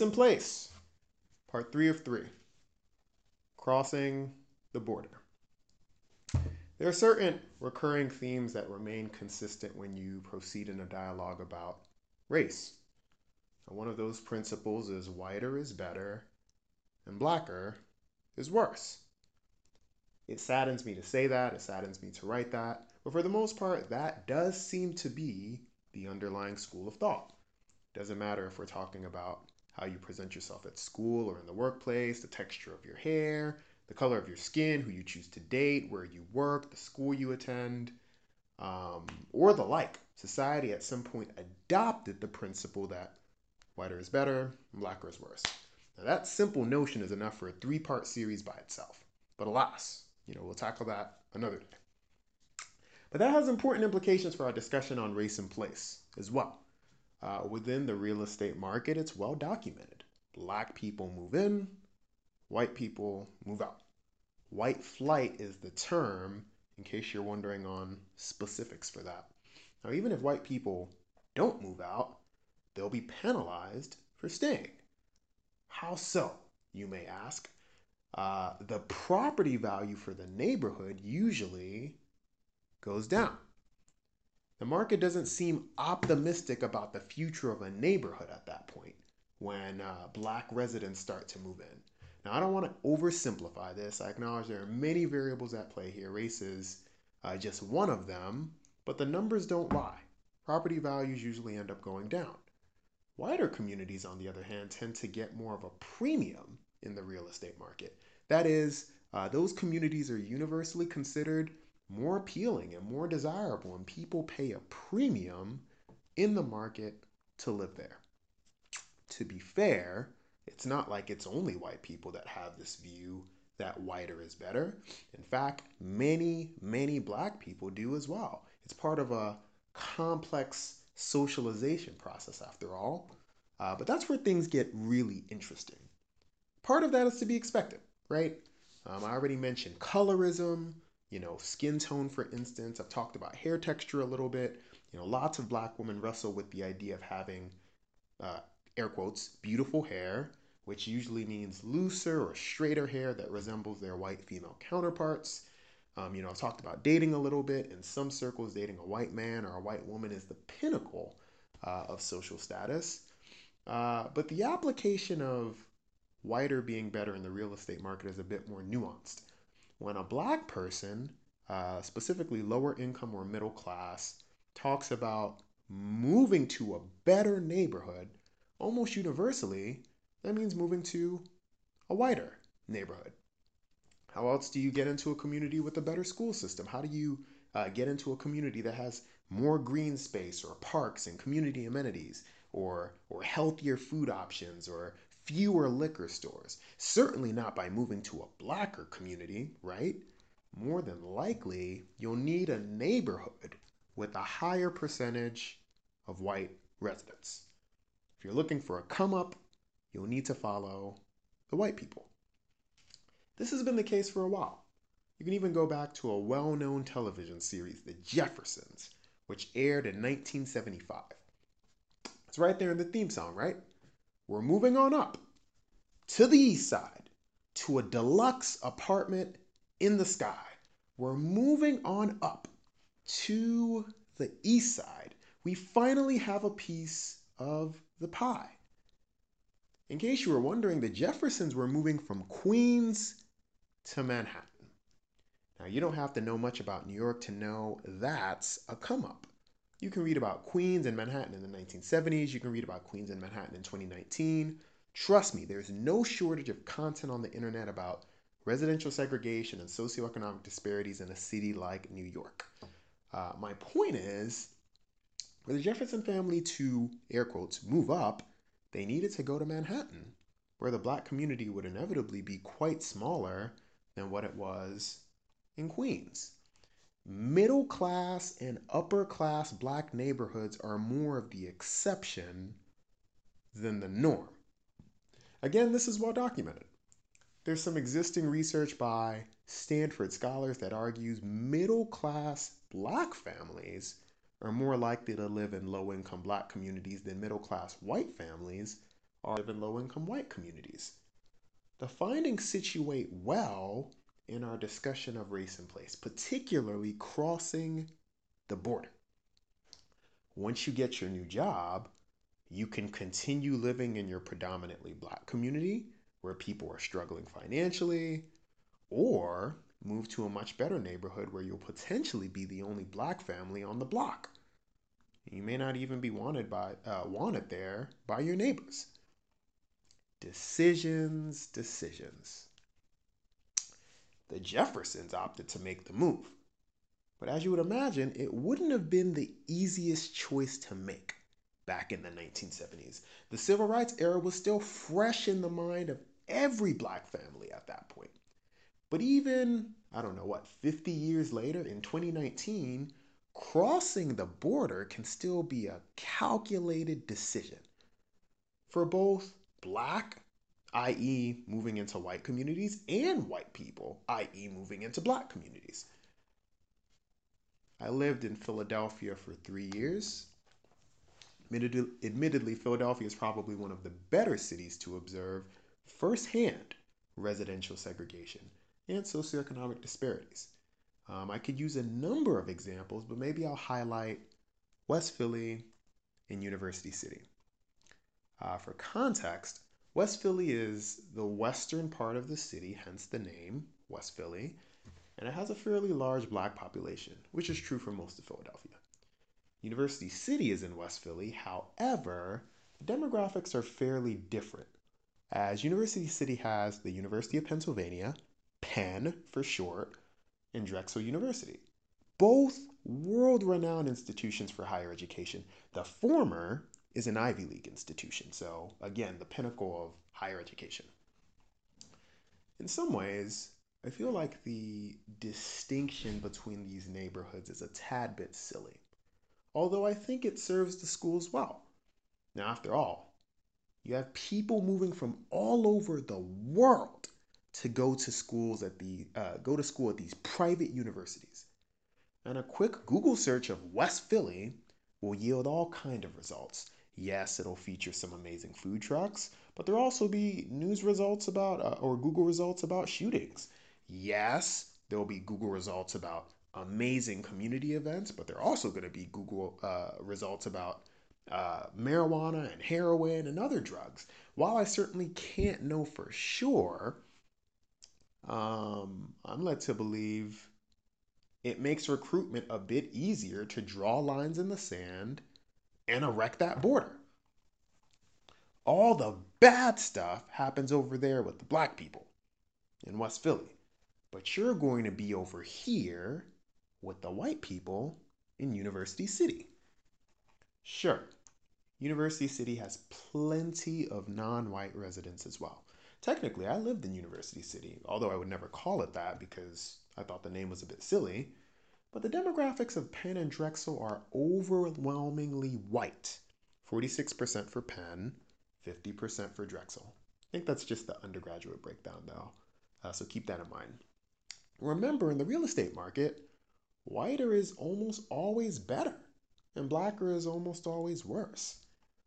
And place, part three of three. Crossing the border. There are certain recurring themes that remain consistent when you proceed in a dialogue about race. One of those principles is whiter is better and blacker is worse. It saddens me to say that, it saddens me to write that, but for the most part, that does seem to be the underlying school of thought. Doesn't matter if we're talking about how you present yourself at school or in the workplace, the texture of your hair, the color of your skin, who you choose to date, where you work, the school you attend, um, or the like. Society at some point adopted the principle that whiter is better blacker is worse. Now, that simple notion is enough for a three part series by itself. But alas, you know, we'll tackle that another day. But that has important implications for our discussion on race and place as well. Uh, within the real estate market, it's well documented. Black people move in, white people move out. White flight is the term, in case you're wondering on specifics for that. Now, even if white people don't move out, they'll be penalized for staying. How so, you may ask? Uh, the property value for the neighborhood usually goes down. The market doesn't seem optimistic about the future of a neighborhood at that point when uh, black residents start to move in. Now, I don't want to oversimplify this. I acknowledge there are many variables at play here. Race is uh, just one of them, but the numbers don't lie. Property values usually end up going down. Wider communities, on the other hand, tend to get more of a premium in the real estate market. That is, uh, those communities are universally considered more appealing and more desirable, and people pay a premium in the market to live there. To be fair, it's not like it's only white people that have this view that whiter is better. In fact, many, many black people do as well. It's part of a complex socialization process, after all. Uh, but that's where things get really interesting. Part of that is to be expected, right? Um, I already mentioned colorism, you know, skin tone, for instance. I've talked about hair texture a little bit. You know, lots of black women wrestle with the idea of having, uh, air quotes, beautiful hair, which usually means looser or straighter hair that resembles their white female counterparts. Um, you know, I've talked about dating a little bit. In some circles, dating a white man or a white woman is the pinnacle uh, of social status. Uh, but the application of whiter being better in the real estate market is a bit more nuanced when a black person, uh, specifically lower income or middle class, talks about moving to a better neighborhood, almost universally, that means moving to a whiter neighborhood. How else do you get into a community with a better school system? How do you uh, get into a community that has more green space or parks and community amenities or, or healthier food options or fewer liquor stores. Certainly not by moving to a blacker community, right? More than likely, you'll need a neighborhood with a higher percentage of white residents. If you're looking for a come up, you'll need to follow the white people. This has been the case for a while. You can even go back to a well known television series, The Jeffersons, which aired in 1975. It's right there in the theme song, right? We're moving on up to the east side to a deluxe apartment in the sky. We're moving on up to the east side. We finally have a piece of the pie. In case you were wondering, the Jeffersons were moving from Queens to Manhattan. Now, you don't have to know much about New York to know that's a come up. You can read about Queens and Manhattan in the 1970s. You can read about Queens and Manhattan in 2019. Trust me, there's no shortage of content on the internet about residential segregation and socioeconomic disparities in a city like New York. Uh, my point is, for the Jefferson family to, air quotes, move up, they needed to go to Manhattan, where the black community would inevitably be quite smaller than what it was in Queens. Middle class and upper class black neighborhoods are more of the exception than the norm. Again, this is well documented. There's some existing research by Stanford scholars that argues middle class black families are more likely to live in low income black communities than middle class white families are in low income white communities. The findings situate well in our discussion of race and place, particularly crossing the border. Once you get your new job, you can continue living in your predominantly black community where people are struggling financially, or move to a much better neighborhood where you'll potentially be the only black family on the block. You may not even be wanted by uh, wanted there by your neighbors. Decisions, decisions. The Jeffersons opted to make the move. But as you would imagine, it wouldn't have been the easiest choice to make back in the 1970s. The civil rights era was still fresh in the mind of every black family at that point. But even, I don't know what, 50 years later in 2019, crossing the border can still be a calculated decision for both black, i.e., moving into white communities, and white people, i.e., moving into black communities. I lived in Philadelphia for three years. Admittedly, Philadelphia is probably one of the better cities to observe firsthand residential segregation and socioeconomic disparities. Um, I could use a number of examples, but maybe I'll highlight West Philly and University City. Uh, for context, West Philly is the western part of the city, hence the name West Philly, and it has a fairly large black population, which is true for most of Philadelphia. University City is in West Philly, however, the demographics are fairly different, as University City has the University of Pennsylvania, Penn for short, and Drexel University. Both world renowned institutions for higher education. The former is an Ivy League institution, so again, the pinnacle of higher education. In some ways, I feel like the distinction between these neighborhoods is a tad bit silly, although I think it serves the schools well. Now, after all, you have people moving from all over the world to go to schools at the uh, go to school at these private universities. And a quick Google search of West Philly will yield all kind of results. Yes, it'll feature some amazing food trucks, but there'll also be news results about uh, or Google results about shootings. Yes, there'll be Google results about amazing community events, but there are also going to be Google uh, results about uh, marijuana and heroin and other drugs. While I certainly can't know for sure, um, I'm led to believe it makes recruitment a bit easier to draw lines in the sand and erect that border. All the bad stuff happens over there with the black people in West Philly. But you're going to be over here with the white people in University City. Sure, University City has plenty of non white residents as well. Technically, I lived in University City, although I would never call it that because I thought the name was a bit silly. But the demographics of Penn and Drexel are overwhelmingly white 46% for Penn, 50% for Drexel. I think that's just the undergraduate breakdown, though, uh, so keep that in mind. Remember, in the real estate market, whiter is almost always better, and blacker is almost always worse.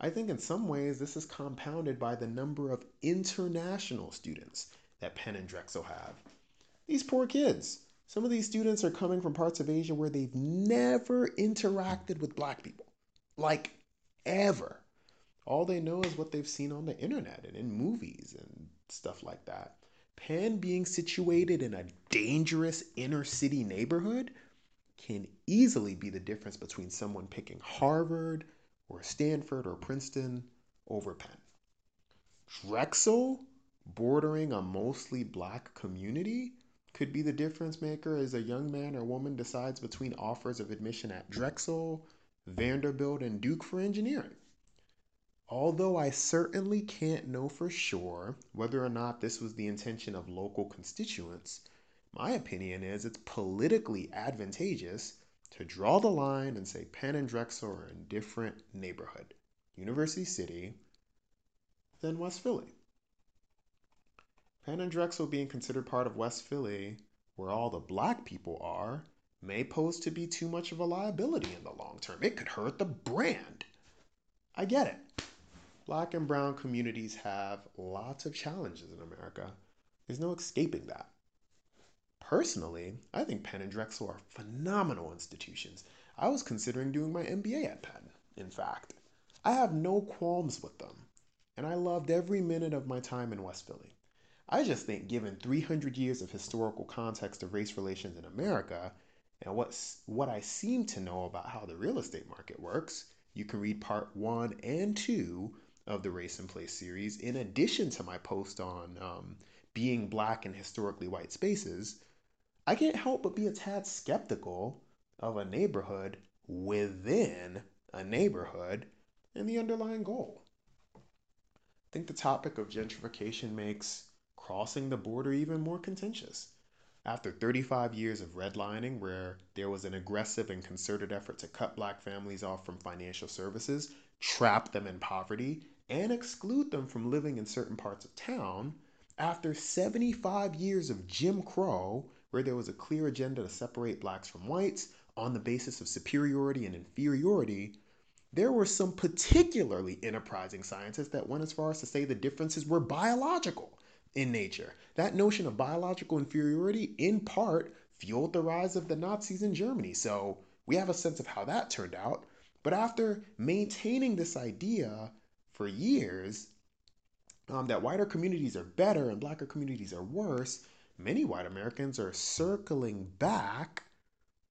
I think in some ways this is compounded by the number of international students that Penn and Drexel have. These poor kids. Some of these students are coming from parts of Asia where they've never interacted with black people. Like, ever. All they know is what they've seen on the internet and in movies and stuff like that. Penn being situated in a dangerous inner city neighborhood can easily be the difference between someone picking Harvard, or Stanford or Princeton over Penn. Drexel, bordering a mostly black community, could be the difference maker as a young man or woman decides between offers of admission at Drexel, Vanderbilt, and Duke for engineering. Although I certainly can't know for sure whether or not this was the intention of local constituents, my opinion is it's politically advantageous to draw the line and say Penn and Drexel are in different neighborhood, University City, than West Philly. Penn and Drexel being considered part of West Philly, where all the black people are, may pose to be too much of a liability in the long term. It could hurt the brand. I get it. black and brown communities have lots of challenges in America. There's no escaping that. Personally, I think Penn and Drexel are phenomenal institutions. I was considering doing my MBA at Penn, in fact. I have no qualms with them, and I loved every minute of my time in West Philly. I just think, given 300 years of historical context of race relations in America, and what's, what I seem to know about how the real estate market works, you can read part one and two of the Race and Place series, in addition to my post on um, being black in historically white spaces. I can't help but be a tad skeptical of a neighborhood within a neighborhood and the underlying goal. I think the topic of gentrification makes crossing the border even more contentious. After 35 years of redlining, where there was an aggressive and concerted effort to cut black families off from financial services, trap them in poverty, and exclude them from living in certain parts of town, after 75 years of Jim Crow, where there was a clear agenda to separate blacks from whites on the basis of superiority and inferiority, there were some particularly enterprising scientists that went as far as to say the differences were biological in nature. That notion of biological inferiority, in part, fueled the rise of the Nazis in Germany. So we have a sense of how that turned out. But after maintaining this idea for years, um, that whiter communities are better and blacker communities are worse, many white Americans are circling back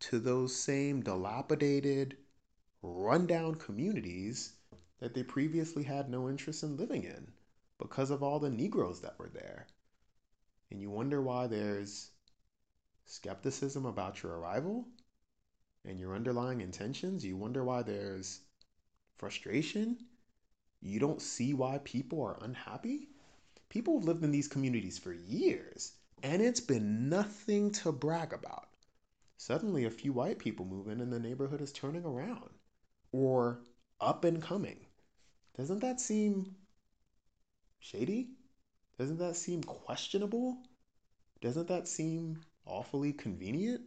to those same dilapidated, rundown communities that they previously had no interest in living in because of all the Negroes that were there. And you wonder why there's skepticism about your arrival and your underlying intentions. You wonder why there's frustration. You don't see why people are unhappy. People have lived in these communities for years, and it's been nothing to brag about. Suddenly, a few white people move in, and the neighborhood is turning around or up and coming. Doesn't that seem shady? Doesn't that seem questionable? Doesn't that seem awfully convenient?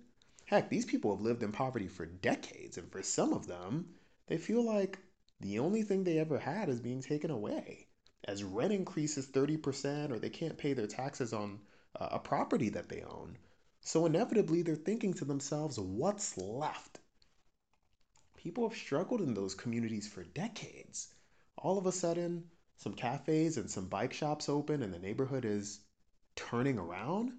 Heck, these people have lived in poverty for decades, and for some of them, they feel like the only thing they ever had is being taken away. As rent increases 30%, or they can't pay their taxes on uh, a property that they own. So inevitably, they're thinking to themselves, what's left? People have struggled in those communities for decades. All of a sudden, some cafes and some bike shops open and the neighborhood is turning around.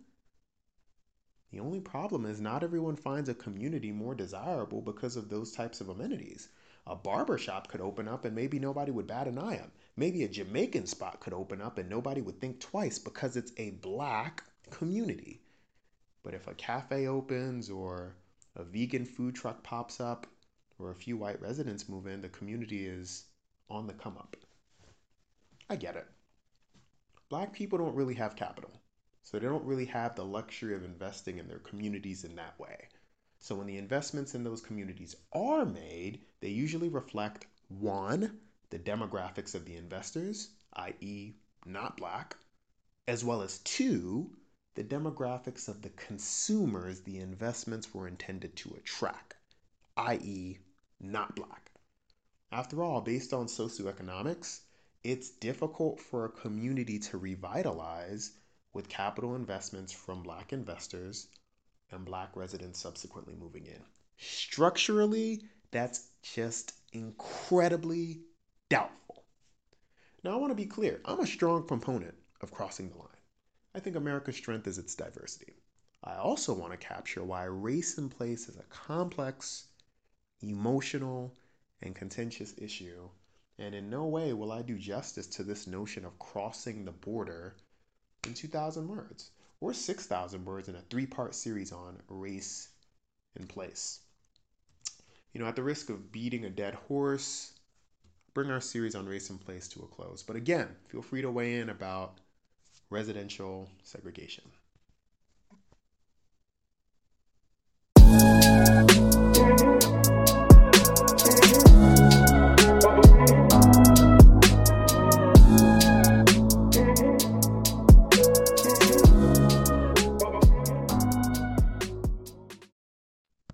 The only problem is not everyone finds a community more desirable because of those types of amenities. A barber shop could open up and maybe nobody would bat an eye. Maybe a Jamaican spot could open up and nobody would think twice because it's a black community. But if a cafe opens or a vegan food truck pops up, or a few white residents move in, the community is on the come up. I get it. Black people don't really have capital, so they don't really have the luxury of investing in their communities in that way. So when the investments in those communities are made, they usually reflect one, the demographics of the investors, i.e., not black, as well as two, the demographics of the consumers the investments were intended to attract, i.e., not black. After all, based on socioeconomics, it's difficult for a community to revitalize with capital investments from black investors and black residents subsequently moving in. Structurally, that's just incredibly doubtful. Now, I want to be clear I'm a strong proponent of crossing the line. I think America's strength is its diversity. I also want to capture why race and place is a complex emotional, and contentious issue, and in no way will I do justice to this notion of crossing the border in 2,000 words or 6,000 words in a three part series on race and place. You know, at the risk of beating a dead horse, bring our series on race and place to a close. But again, feel free to weigh in about residential segregation.